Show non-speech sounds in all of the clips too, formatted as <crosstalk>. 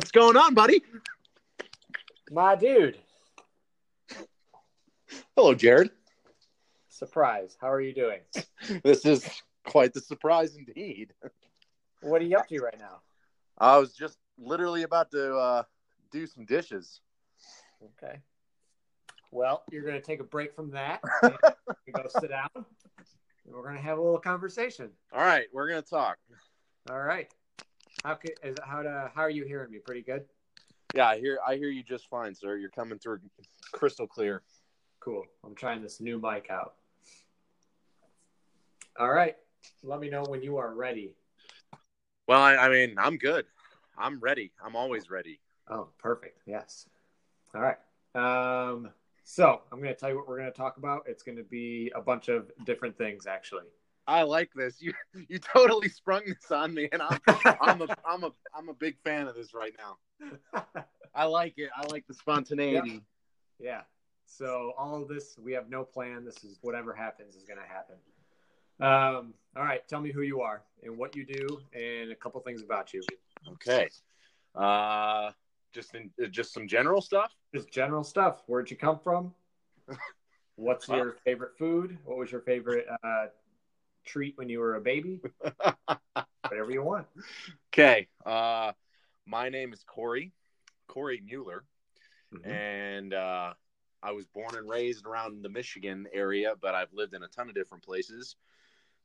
What's going on, buddy? My dude, Hello, Jared. surprise. How are you doing? <laughs> This is quite the surprise indeed. What are you up to right now? I was just literally about to uh, do some dishes. Okay. Well, you're going to take a break from that. <laughs> and go sit down. And we're going to have a little conversation. All right, we're gonna talk. All right. How could, is how to how are you hearing me? Pretty good. Yeah, I hear I hear you just fine, sir. You're coming through crystal clear. Cool. I'm trying this new mic out. All right. Let me know when you are ready. Well, I, I mean, I'm good. I'm ready. I'm always ready. Oh, perfect. Yes. All right. Um, so I'm going to tell you what we're going to talk about. It's going to be a bunch of different things, actually. I like this. You you totally sprung this on me, and I'm I'm a <laughs> I'm a I'm a big fan of this right now. I like it. I like the spontaneity. Yeah. So all of this, we have no plan. This is whatever happens is going to happen. Um, all right. Tell me who you are and what you do, and a couple things about you. Okay. Uh, just in just some general stuff. Just general stuff. Where'd you come from? <laughs> What's your favorite food? What was your favorite uh, treat when you were a baby? <laughs> Whatever you want. Okay. Uh, my name is Corey, Corey Mueller, Mhm. and uh, I was born and raised around the Michigan area, but I've lived in a ton of different places.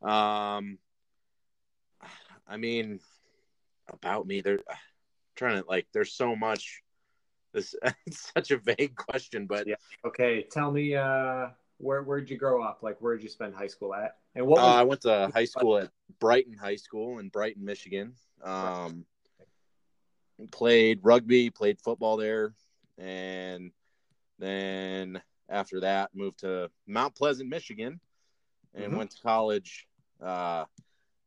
Um, I mean, about me, there. Trying to like, there's so much. This <laughs> it's such a vague question, but Yeah. Okay. Tell me, uh, where where'd you grow up? Like, where'd you spend high school at? And what Uh, I went to <laughs> high school at Brighton High School in Brighton, Michigan. Um, played rugby, played football there, and then after that moved to Mount Pleasant, Michigan, and Mhm. went to college uh,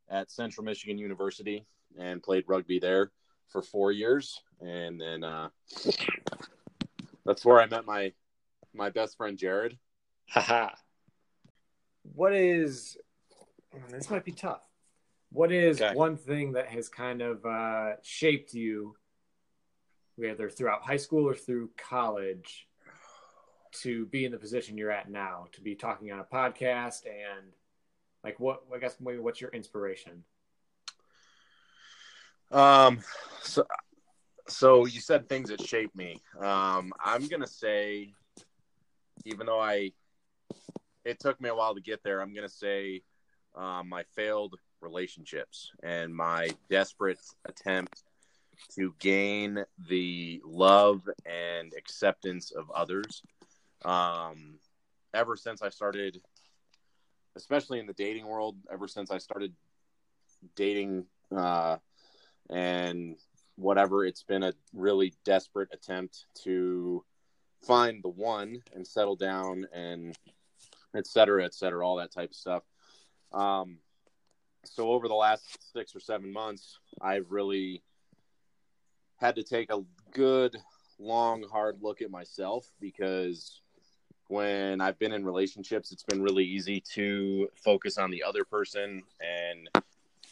at Central Michigan University and played rugby there for four years, and then uh, that's where I met my my best friend Jared. Haha. What is this might be tough. What is Okay. one thing that has kind of uh, shaped you, whether throughout high school or through college, to be in the position you're at now, to be talking on a podcast and like what I guess maybe what's your inspiration? Um, so, so you said things that shaped me. Um, I'm gonna say, even though I, it took me a while to get there. I'm gonna say, um, my failed relationships and my desperate attempt to gain the love and acceptance of others. Um, ever since I started, especially in the dating world, ever since I started dating, uh, and whatever it's been a really desperate attempt to find the one and settle down and et cetera et cetera all that type of stuff. Um, so over the last six or seven months i've really had to take a good long hard look at myself because when i've been in relationships it's been really easy to focus on the other person and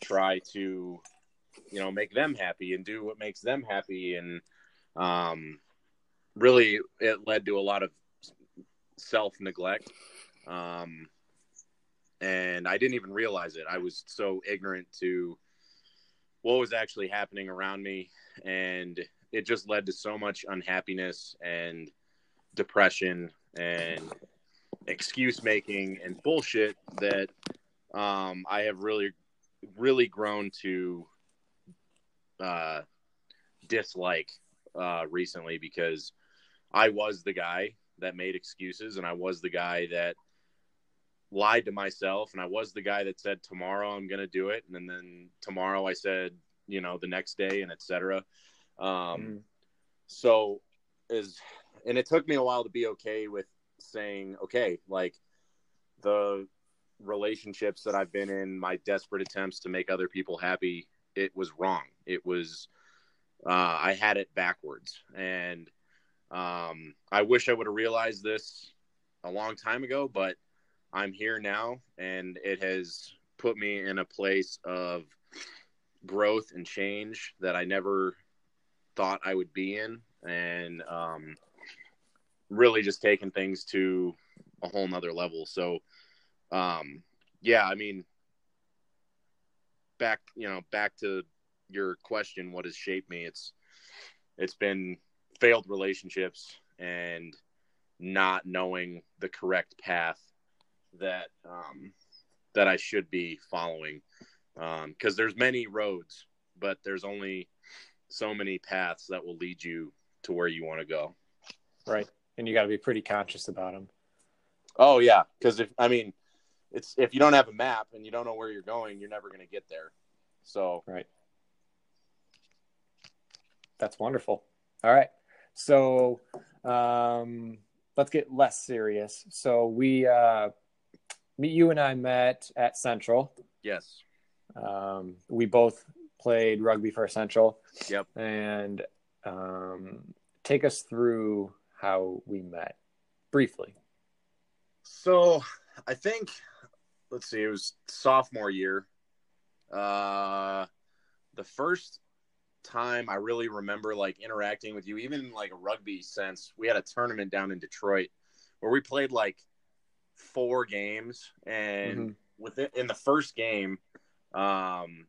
try to you know make them happy and do what makes them happy. And um really it led to a lot of self neglect um and I didn't even realize it. I was so ignorant to what was actually happening around me, and it just led to so much unhappiness and depression and excuse making and bullshit that um, I have really, really grown to uh, dislike uh, recently because I was the guy that made excuses and I was the guy that lied to myself and I was the guy that said tomorrow I'm going to do it. And then tomorrow I said you know the next day and etc um mm. so is and it took me a while to be okay with saying okay like the relationships that I've been in my desperate attempts to make other people happy it was wrong. It was uh I had it backwards. And um I wish I would have realized this a long time ago but I'm here now, and it has put me in a place of growth and change that I never thought I would be in, and um, really just taking things to a whole nother level. So, um, yeah, I mean, back, you know, back to your question, what has shaped me? It's it's been failed relationships and not knowing the correct path that um, that I should be following because um, there's many roads, but there's only so many paths that will lead you to where you want to go. Right, and you got to be pretty conscious about them. Oh yeah, because if I mean, it's if you don't have a map and you don't know where you're going, you're never going to get there. So right, that's wonderful. All right, so um, let's get less serious. So we uh, you and I met at Central. Yes. Um, we both played rugby for Central. Yep. And um, take us through how we met briefly. So I think, let's see, it was sophomore year. Uh, the first time I really remember like interacting with you, even in like a rugby sense, we had a tournament down in Detroit where we played like four games, and mm-hmm. within in the first game, um,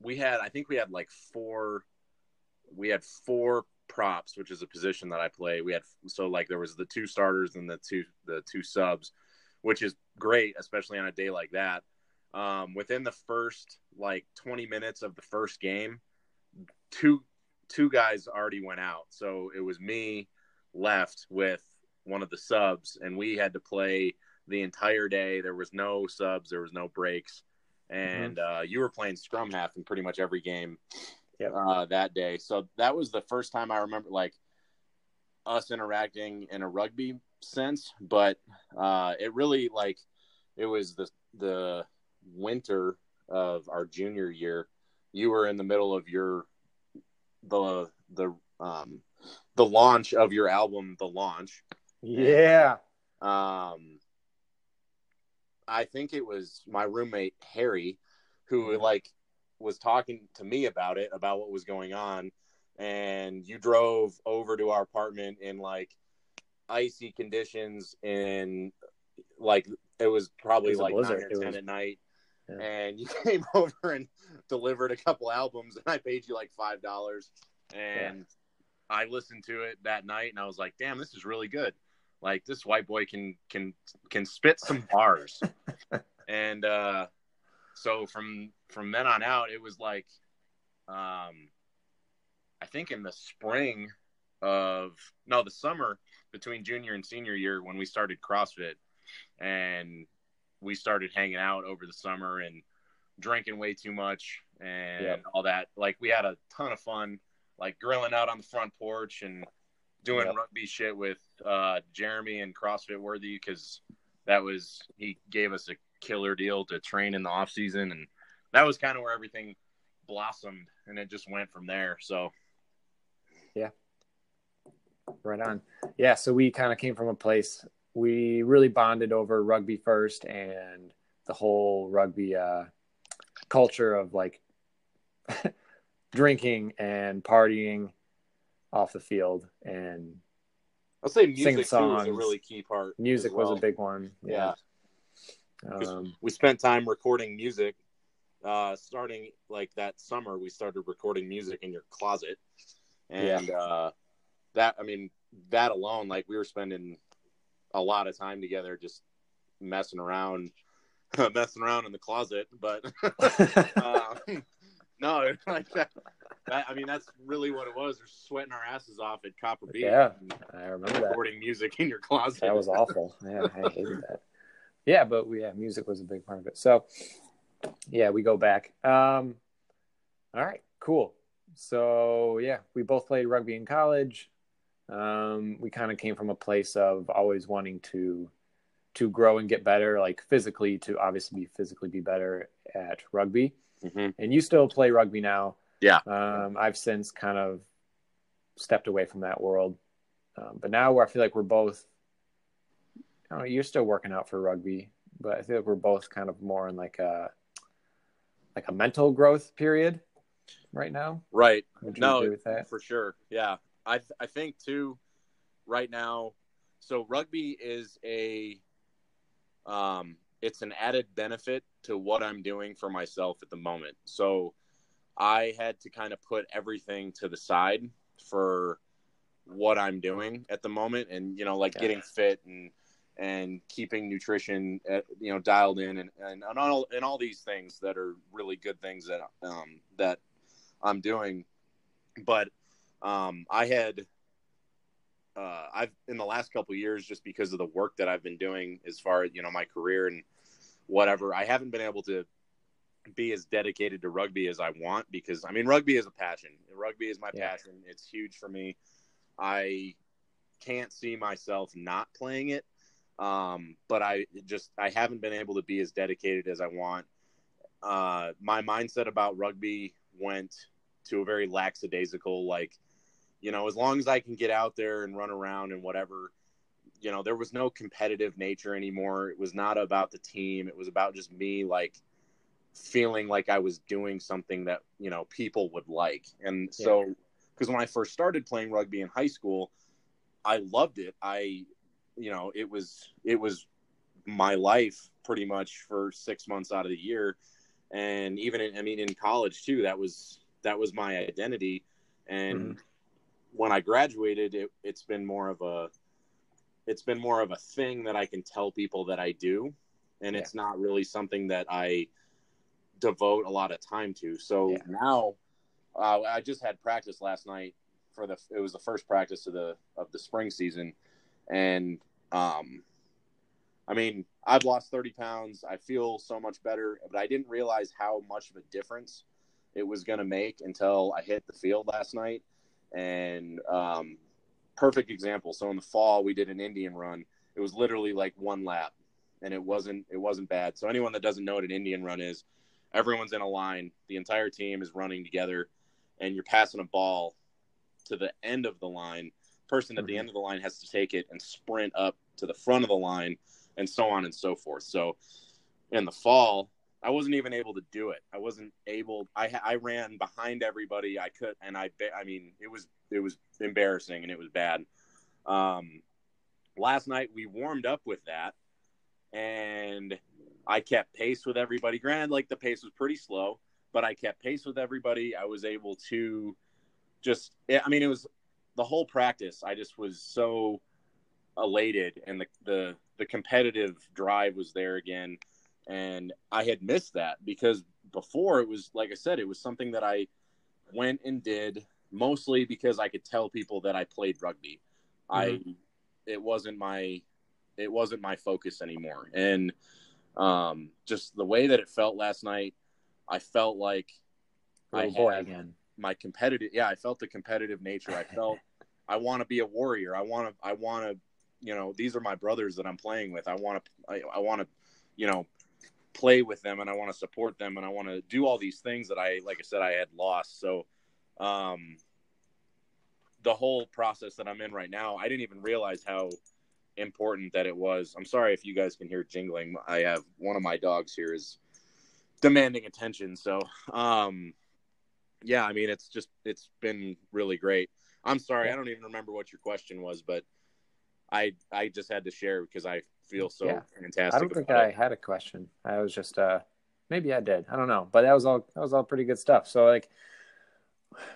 we had I think we had like four, we had four props, which is a position that I play. We had so like there was the two starters and the two the two subs, which is great, especially on a day like that. Um, within the first like 20 minutes of the first game, two two guys already went out. So it was me left with one of the subs, and we had to play the entire day. There was no subs, there was no breaks, and mm-hmm. uh, you were playing scrum half in pretty much every game yep. uh, that day. So that was the first time I remember like us interacting in a rugby sense. But uh, it really like it was the the winter of our junior year. You were in the middle of your the the um the launch of your album, the launch. Yeah. And, um, I think it was my roommate Harry who mm-hmm. like was talking to me about it, about what was going on, and you drove over to our apartment in like icy conditions and like it was probably it was like nine or ten was... at night. Yeah. And you <laughs> came over and delivered a couple albums, and I paid you like five dollars. And yeah. I listened to it that night, and I was like, "Damn, this is really good." Like this white boy can can can spit some bars <laughs> and uh so from from then on out it was like um i think in the spring of no the summer between junior and senior year when we started crossfit and we started hanging out over the summer and drinking way too much and yep. all that like we had a ton of fun like grilling out on the front porch and doing yep. rugby shit with uh, Jeremy and CrossFit Worthy because that was he gave us a killer deal to train in the off season, and that was kind of where everything blossomed, and it just went from there. So, yeah, right on. Yeah, so we kind of came from a place we really bonded over rugby first, and the whole rugby uh, culture of like <laughs> drinking and partying off the field and I'll say music too was a really key part. Music well. was a big one. Yeah. Um, we spent time recording music. Uh, starting like that summer, we started recording music in your closet, and uh, that I mean that alone, like we were spending a lot of time together, just messing around, <laughs> messing around in the closet. But uh, <laughs> <laughs> no, like that, that, I mean, that's really what it was. We're sweating our asses off at Copper Beech. Yeah, I remember that. recording music in your closet. That was awful. Yeah, I hated that. Yeah, but we, yeah, music was a big part of it. So, yeah, we go back. Um, all right, cool. So yeah, we both played rugby in college. Um, we kind of came from a place of always wanting to to grow and get better, like physically to obviously be physically be better at rugby. Mhm. And you still play rugby now. Yeah. Um, I've since kind of stepped away from that world. Um, but now where I feel like we're both, I don't know, you're still working out for rugby, but I feel like we're both kind of more in like a, like a mental growth period right now. Right. No, agree with that? for sure. Yeah, I th- I think too. Right now, so rugby is a, um, it's an added benefit to what I'm doing for myself at the moment. So, I had to kind of put everything to the side for what I'm doing at the moment, and you know, like Yeah. getting fit and and keeping nutrition, uh, you know, dialed in, and and, and all and all these things that are really good things that um that I'm doing. But um, I had uh, I've in the last couple of years just because of the work that I've been doing as far as you know my career and whatever, I haven't been able to be as dedicated to rugby as I want because I mean rugby is a passion. Rugby is my Yeah. passion. It's huge for me. I can't see myself not playing it. Um, but I just I haven't been able to be as dedicated as I want. Uh, my mindset about rugby went to a very lackadaisical, like, you know, as long as I can get out there and run around and whatever, you know, there was no competitive nature anymore. It was not about the team. It was about just me, like, feeling like I was doing something that, you know, people would like. And so, because when I first started playing rugby in high school, I loved it. I, you know, it was, it was my life pretty much for six months out of the year. And even in, I mean, in college too, that was, that was my identity. And mm-hmm. when I graduated, it, it's been more of a, it's been more of a thing that I can tell people that I do. And Yeah. it's not really something that I devote a lot of time to. So Yeah. now, uh, I just had practice last night for the, it was the first practice of the, of the spring season. And, um, I mean, I've lost 30 pounds. I feel so much better, but I didn't realize how much of a difference it was going to make until I hit the field last night. And um, perfect example. So in the fall, we did an Indian run. It was literally like one lap, and it wasn't it wasn't bad. So anyone that doesn't know what an Indian run is, everyone's in a line. The entire team is running together, and you're passing a ball to the end of the line. Person at the Mhm. end of the line has to take it and sprint up to the front of the line, and so on and so forth. So in the fall, I wasn't even able to do it. I wasn't able. I I ran behind everybody. I could, and I I mean, it was it was embarrassing and it was bad. Um, last night we warmed up with that, and I kept pace with everybody. Granted, like the pace was pretty slow, but I kept pace with everybody. I was able to just. I mean, it was the whole practice. I just was so elated, and the the the competitive drive was there again and I had missed that because before it was like I said, it was something that I went and did mostly because I could tell people that I played rugby. I mm-hmm. it wasn't my it wasn't my focus anymore, and um, just the way that it felt last night, I felt like I boy again. my competitive yeah i felt the competitive nature. I felt <laughs> i want to be a warrior. I want to i want to you know these are my brothers that i'm playing with. I want to i, I want to you know play with them and i want to support them and i want to do all these things that i like i said i had lost. So um the whole process that i'm in right now i didn't even realize how important that it was i'm sorry if you guys can hear jingling i have one of my dogs here is demanding attention so um yeah, I mean, it's just it's been really great. I'm sorry, I don't even remember what your question was, but I I just had to share because I feel so Yeah. fantastic. I don't think about I it. had a question. I was just uh maybe I did. I don't know. But that was all that was all pretty good stuff. So like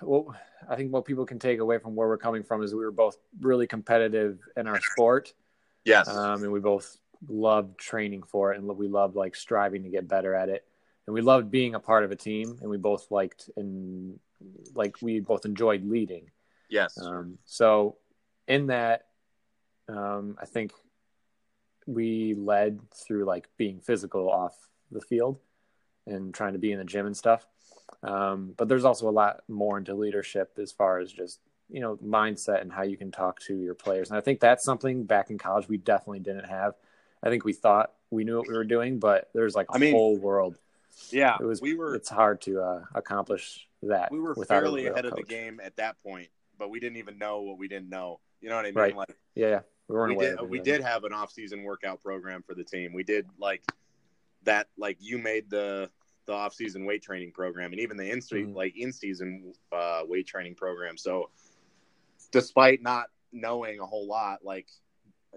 well I think what people can take away from where we're coming from is we were both really competitive in our sport. Yes. Um and we both loved training for it and we loved like striving to get better at it. And we loved being a part of a team and we both liked and like we both enjoyed leading. yes. Um, so in that, um, I think we led through like being physical off the field and trying to be in the gym and stuff. Um, but there's also a lot more into leadership as far as just you know mindset and how you can talk to your players. And I think that's something back in college we definitely didn't have. I think we thought we knew what we were doing, but there's like a I mean, whole world. yeah. It was we were it's hard to uh, accomplish that. we were fairly ahead of the game at that point, but we didn't even know what we didn't know. You know what I mean? Right. Like Yeah, yeah. we weren't we did we did have an off season workout program for the team. We did like that like you made the the off season weight training program and even the in Mhm. like in season uh, weight training program. So despite not knowing a whole lot, like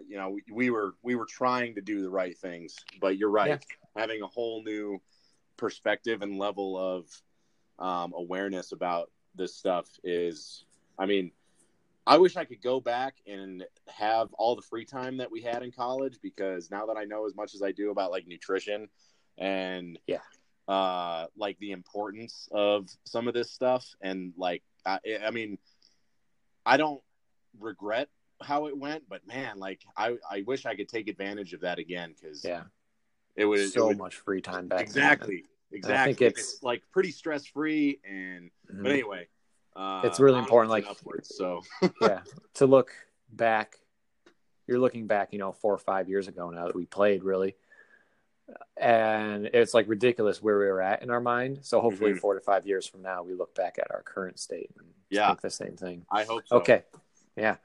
you know, we, we were we were trying to do the right things. But you're right, Yeah. having a whole new perspective and level of um, awareness about this stuff is, I mean, I wish I could go back and have all the free time that we had in college because now that I know as much as I do about like nutrition and Yeah. uh, like the importance of some of this stuff and like I, I mean, I don't regret how it went, but man, like I, I wish I could take advantage of that again because Yeah, it was so it would, much free time back then. exactly exactly. think it's- like pretty stress free and Mhm. but anyway, uh, It's really important, like- upwards. So <laughs> yeah, to look back, you're looking back, you know, four or five years ago now that we played really, and it's like ridiculous where we were at in our mind. So hopefully, Mhm. four to five years from now, we look back at our current state and Yeah. think the same thing. I hope so. Okay, yeah,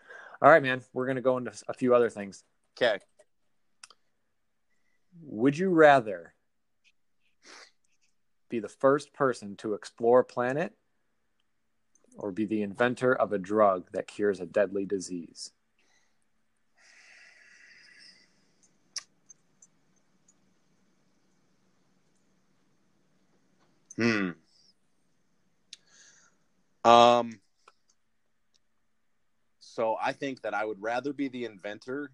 all right, man. We're gonna go into a few other things. Okay. Would you rather be the first person to explore a planet or be the inventor of a drug that cures a deadly disease? Hmm. Um. So I think that I would rather be the inventor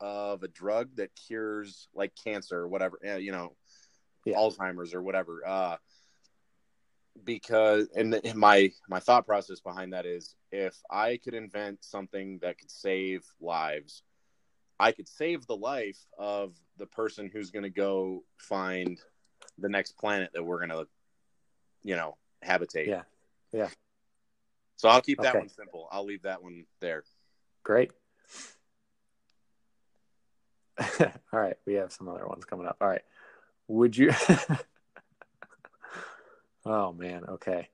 of a drug that cures like cancer or whatever, eh, you know, Yeah. Alzheimer's or whatever. Uh, because and my my thought process behind that is if I could invent something that could save lives, I could save the life of the person who's going to go find the next planet that we're going to, you know, habitate. Yeah. Yeah. So I'll keep that Okay. one simple. I'll leave that one there. Great. <laughs> All right, we have some other ones coming up. All right. Would you <laughs> Oh man, okay.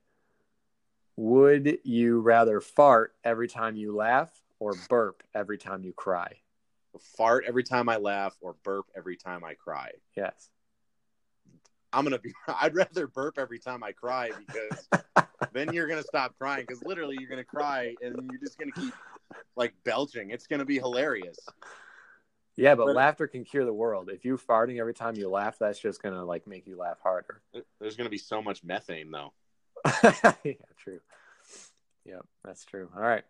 Would you rather fart every time you laugh or burp every time you cry? Fart every time I laugh or burp every time I cry. Yes. I'm gonna be. <laughs> I'd rather burp every time I cry because <laughs> then you're gonna stop crying because literally you're gonna cry and you're just gonna keep like belching. It's gonna be hilarious. Yeah, but But- laughter can cure the world. If you farting every time you laugh, that's just gonna like make you laugh harder. There's gonna be so much methane though. <laughs> yeah, true. Yep, that's true. All right.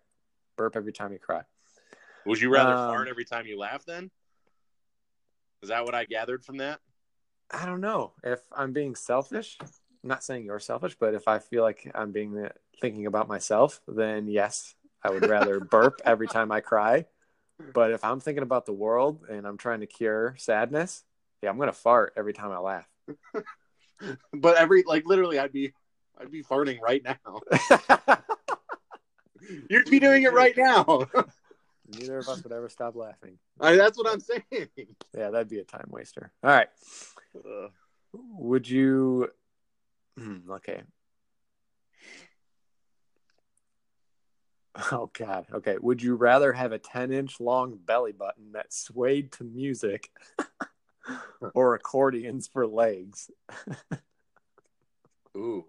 Burp every time you cry. Would you rather Um, fart every time you laugh? Then is that what I gathered from that? I don't know if I'm being selfish. I'm not saying you're selfish, but if I feel like I'm being uh, thinking about myself, then yes, I would rather <laughs> burp every time I cry. But if I'm thinking about the world and I'm trying to cure sadness, yeah, I'm gonna fart every time I laugh. <laughs> But every like literally, I'd be I'd be farting right now. <laughs> You'd be doing it right now. Neither of us would ever stop laughing. I, that's what I'm saying. Yeah, that'd be a time waster. All right. Would you? Hmm, okay. <laughs> Oh God. Okay. Would you rather have a ten-inch long belly button that swayed to music, <laughs> or accordions for legs? <laughs> Ooh,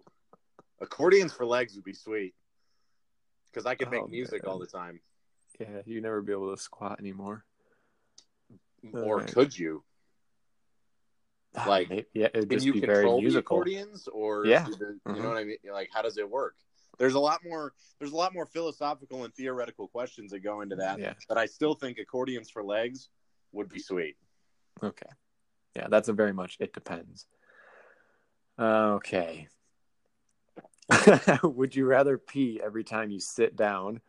accordions for legs would be sweet because I could make Oh, music man. all the time. Yeah, you'd never be able to squat anymore. Or Right. could you? Like, Maybe- yeah, it'd Can you be very control the musical. accordions, or Yeah. the- you Mhm. know what I mean? Like, how does it work? There's a lot more. There's a lot more philosophical and theoretical questions that go into that. Yeah. But I still think accordions for legs would be sweet. Okay. Yeah, that's a very much it depends. Okay. <laughs> would you rather pee every time you sit down?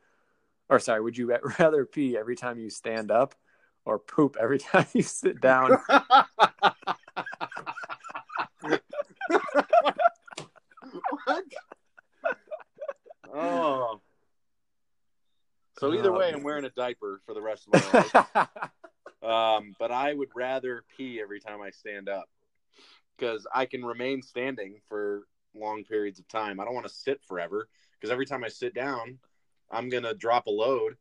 Or sorry, would you <laughs> rather pee every time you stand up or poop every <laughs> time you sit down? what? Oh. So either way, I'm wearing a diaper for the rest of my life. <laughs> Um, but I would rather pee every time I stand up because I can remain standing for long periods of time. I don't want to sit forever because every time I sit down, I'm gonna drop a load,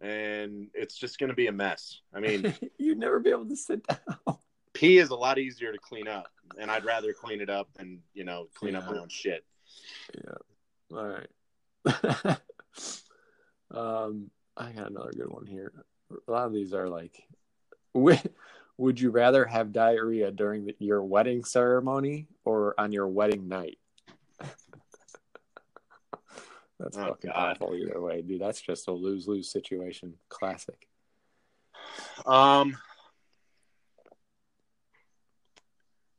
and it's just gonna be a mess. I mean, <laughs> You'd never be able to sit down. pee is a lot easier to clean up, and I'd rather clean it up than you know clean up my own shit. Yeah. All right. <laughs> um, I got another good one here. A lot of these are like, would, you rather have diarrhea during the, your wedding ceremony or on your wedding night? <laughs> That's Oh, fucking God. awful either way, dude. That's just a lose lose situation. Classic. Um,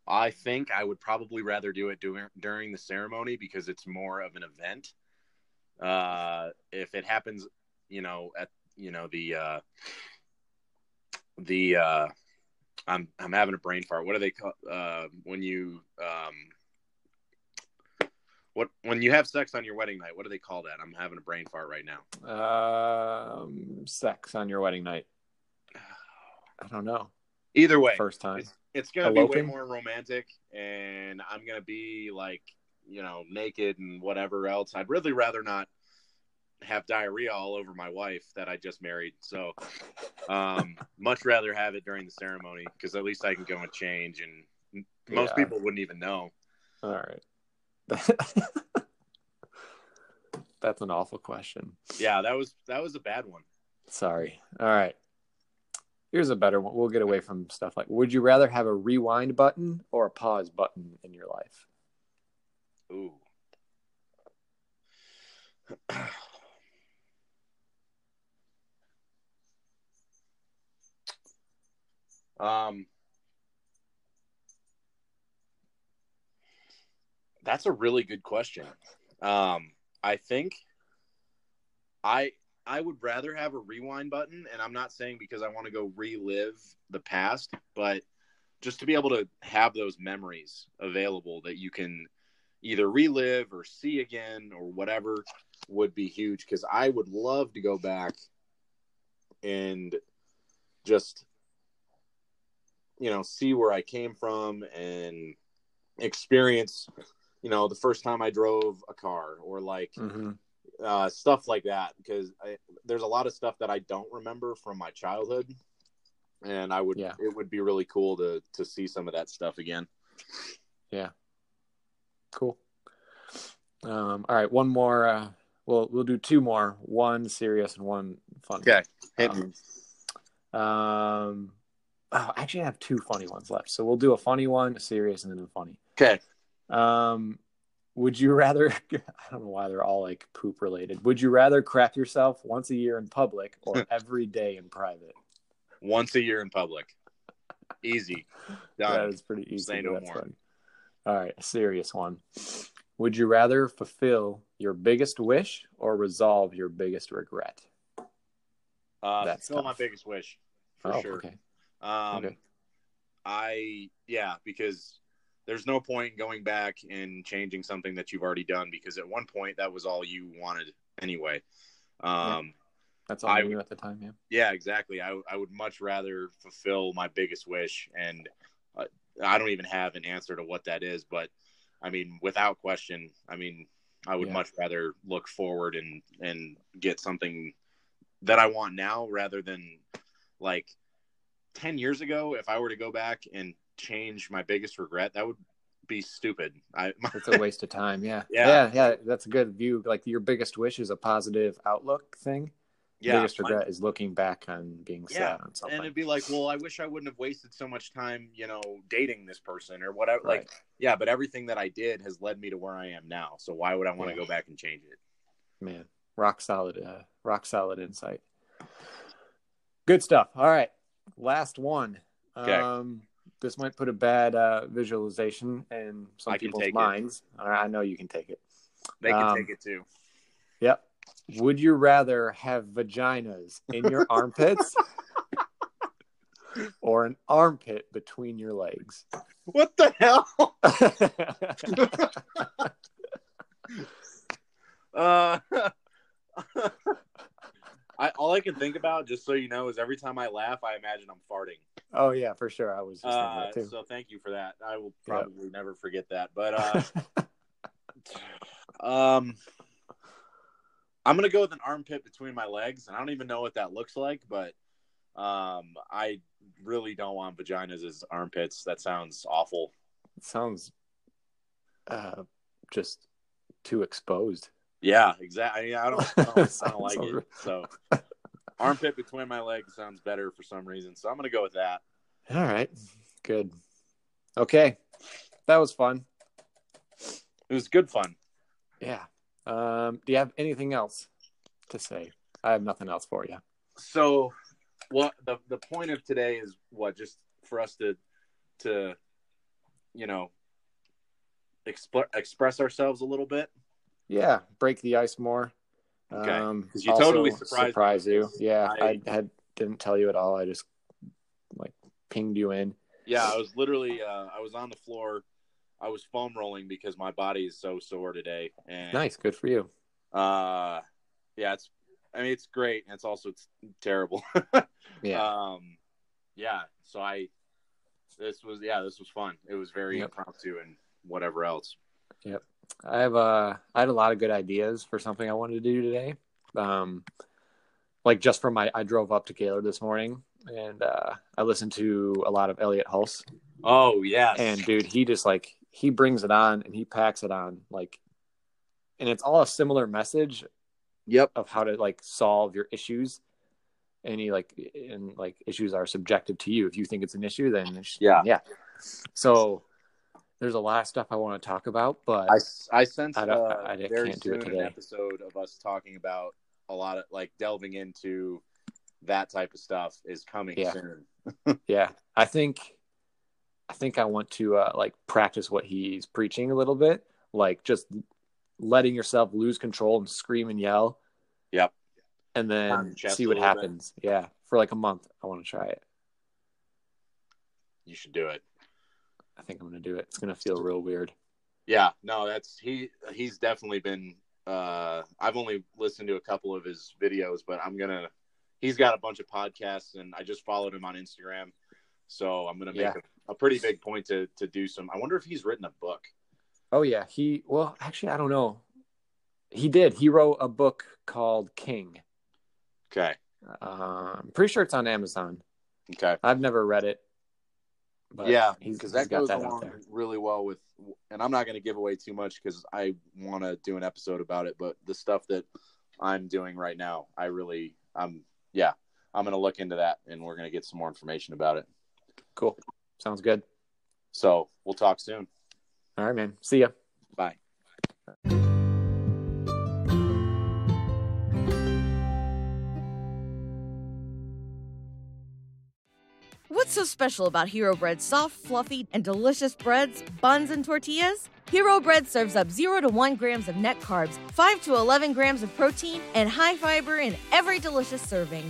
I think I would probably rather do it during during the ceremony because it's more of an event. Uh, if it happens, you know, at you know the uh, the uh, I'm I'm having a brain fart. What do they call uh, when you um what when you have sex on your wedding night? What do they call that? I'm having a brain fart right now. Um, sex on your wedding night. <sighs> I don't know. Either way, First time. it's, it's gonna be way more romantic and i'm gonna be like you know naked and whatever else i'd really rather not have diarrhea all over my wife that i just married so um <laughs> much rather have it during the ceremony because at least i can go and change and most Yeah. people wouldn't even know All right. <laughs> That's an awful question. yeah that was that was a bad one Sorry. All right. Here's a better one. We'll get away from stuff like would you rather have a rewind button or a pause button in your life? Ooh <clears throat> um That's a really good question. Um, I think I I would rather have a rewind button, and I'm not saying because I want to go relive the past, but just to be able to have those memories available that you can either relive or see again or whatever would be huge. Because I would love to go back and just you know see where I came from and experience you know the first time I drove a car or like Mm-hmm. uh, stuff like that because I, there's a lot of stuff that I don't remember from my childhood, and I would Yeah. it would be really cool to to see some of that stuff again. Cool. Um, all right, one more. Uh, we'll we'll do two more. One serious and one fun. hit Um, um, oh, actually, I have two funny ones left. So we'll do a funny one, a serious, and then a funny. Okay, Um, would you rather? <laughs> I don't know why they're all like poop related. Would you rather crap yourself once a year in public <laughs> or every day in private? once a year in public, easy, <laughs> That done. is pretty easy. Say no that's more. funny. All right, a serious one. Would you rather fulfill your biggest wish or resolve your biggest regret? Uh, That's still my biggest wish for oh, sure. okay. Um, Okay. I yeah, because there's no point going back and changing something that you've already done because at one point that was all you wanted anyway. Um, That's all I I knew at the time. Yeah. yeah, exactly. I I would much rather fulfill my biggest wish, and I don't even have an answer to what that is, but I mean, without question, I mean, I would Yeah. much rather look forward and and get something that I want now rather than like 10 years ago if I were to go back and change my biggest regret that would be stupid. I <laughs> It's a waste of time. Yeah. Yeah. Yeah. Yeah. That's a good view. Like your biggest wish is a positive outlook thing. Yeah, biggest my- regret is looking back on being Yeah, sad on something. and it'd be like, well, I wish I wouldn't have wasted so much time, you know, dating this person or whatever. Like, yeah, but everything that I did has led me to where I am now. So why would I want to Yeah. go back and change it? man rock solid uh, rock solid insight good stuff all right last one Okay. um this might put a bad uh, visualization in some people's it. minds right, i know you can take it They can Um, take it too. Yep would you rather have vaginas in your <laughs> armpits or an armpit between your legs What the hell? <laughs> <laughs> Uh, I all I can think about, just so you know, is every time I laugh, I imagine I'm farting. oh yeah for sure i was just Uh, too so thank you for that. I will Yep. probably never forget that. But uh, um, I'm gonna go with an armpit between my legs, and I don't even know what that looks like, but um, I really don't want vaginas as armpits. That sounds awful. It sounds uh just too exposed Yeah, exactly. I don't, I don't, I <laughs> don't like so- it. So <laughs> armpit between my legs sounds better for some reason. So I'm gonna go with that. all right good okay that was fun It was good fun. yeah um do you have anything else to say? I have nothing else for you. So, what the the point of today is what? Just for us to to you know exp- express ourselves a little bit. yeah break the ice more. Okay. um you totally surprised surprise you. Yeah I, I- had didn't tell you at all. I just like pinged you in. Yeah, I was literally uh, I was on the floor. I was foam rolling because my body is so sore today. And nice good for you Uh, yeah, it's. I mean, it's great. and It's also it's terrible. <laughs> yeah Um, yeah. So I, this was yeah, this was fun. It was very Yep. impromptu and whatever else. Yep. I have uh I had a lot of good ideas for something I wanted to do today. Um like just from my I drove up to Gaylord this morning and uh I listened to a lot of Elliott Hulse Oh yes. and dude he just like he brings it on and he packs it on like and it's all a similar message yep. of how to like solve your issues any like and like issues are subjective to you if you think it's an issue then Yeah. yeah so there's a lot of stuff I want to talk about but I, I sense I don't- uh, I- I very can't do it soon today. an episode of us talking about a lot of like delving into that type of stuff is coming Yeah. soon. <laughs> Yeah, I think I think I want to uh, like practice what he's preaching a little bit, like just letting yourself lose control and scream and yell, Yep. and then see what little bit. happens. Yeah, for like a month, I want to try it. You should do it. I think I'm gonna do it. It's gonna feel real weird. Yeah, no, that's he. He's definitely been. Uh, I've only listened to a couple of his videos, but I'm gonna. He's got a bunch of podcasts, and I just followed him on Instagram, so I'm gonna make Yeah. a, a pretty big point to to do some. I wonder if he's written a book. Oh yeah, he well actually I don't know. He did. He wrote a book called King. Okay, Uh, I'm pretty sure it's on Amazon. okay, I've never read it. But yeah, because that goes that along really well with. And I'm not gonna give away too much because I want to do an episode about it. But the stuff that I'm doing right now, I really, I'm, yeah, I'm gonna look into that, and we're gonna get some more information about it. Cool. Sounds good. So we'll talk soon. All right, man. See ya. Bye. What's so special about Hero Bread's soft, fluffy, and delicious breads, buns, and tortillas? Hero Bread serves up 0 to 1 grams of net carbs, 5 to 11 grams of protein, and high fiber in every delicious serving.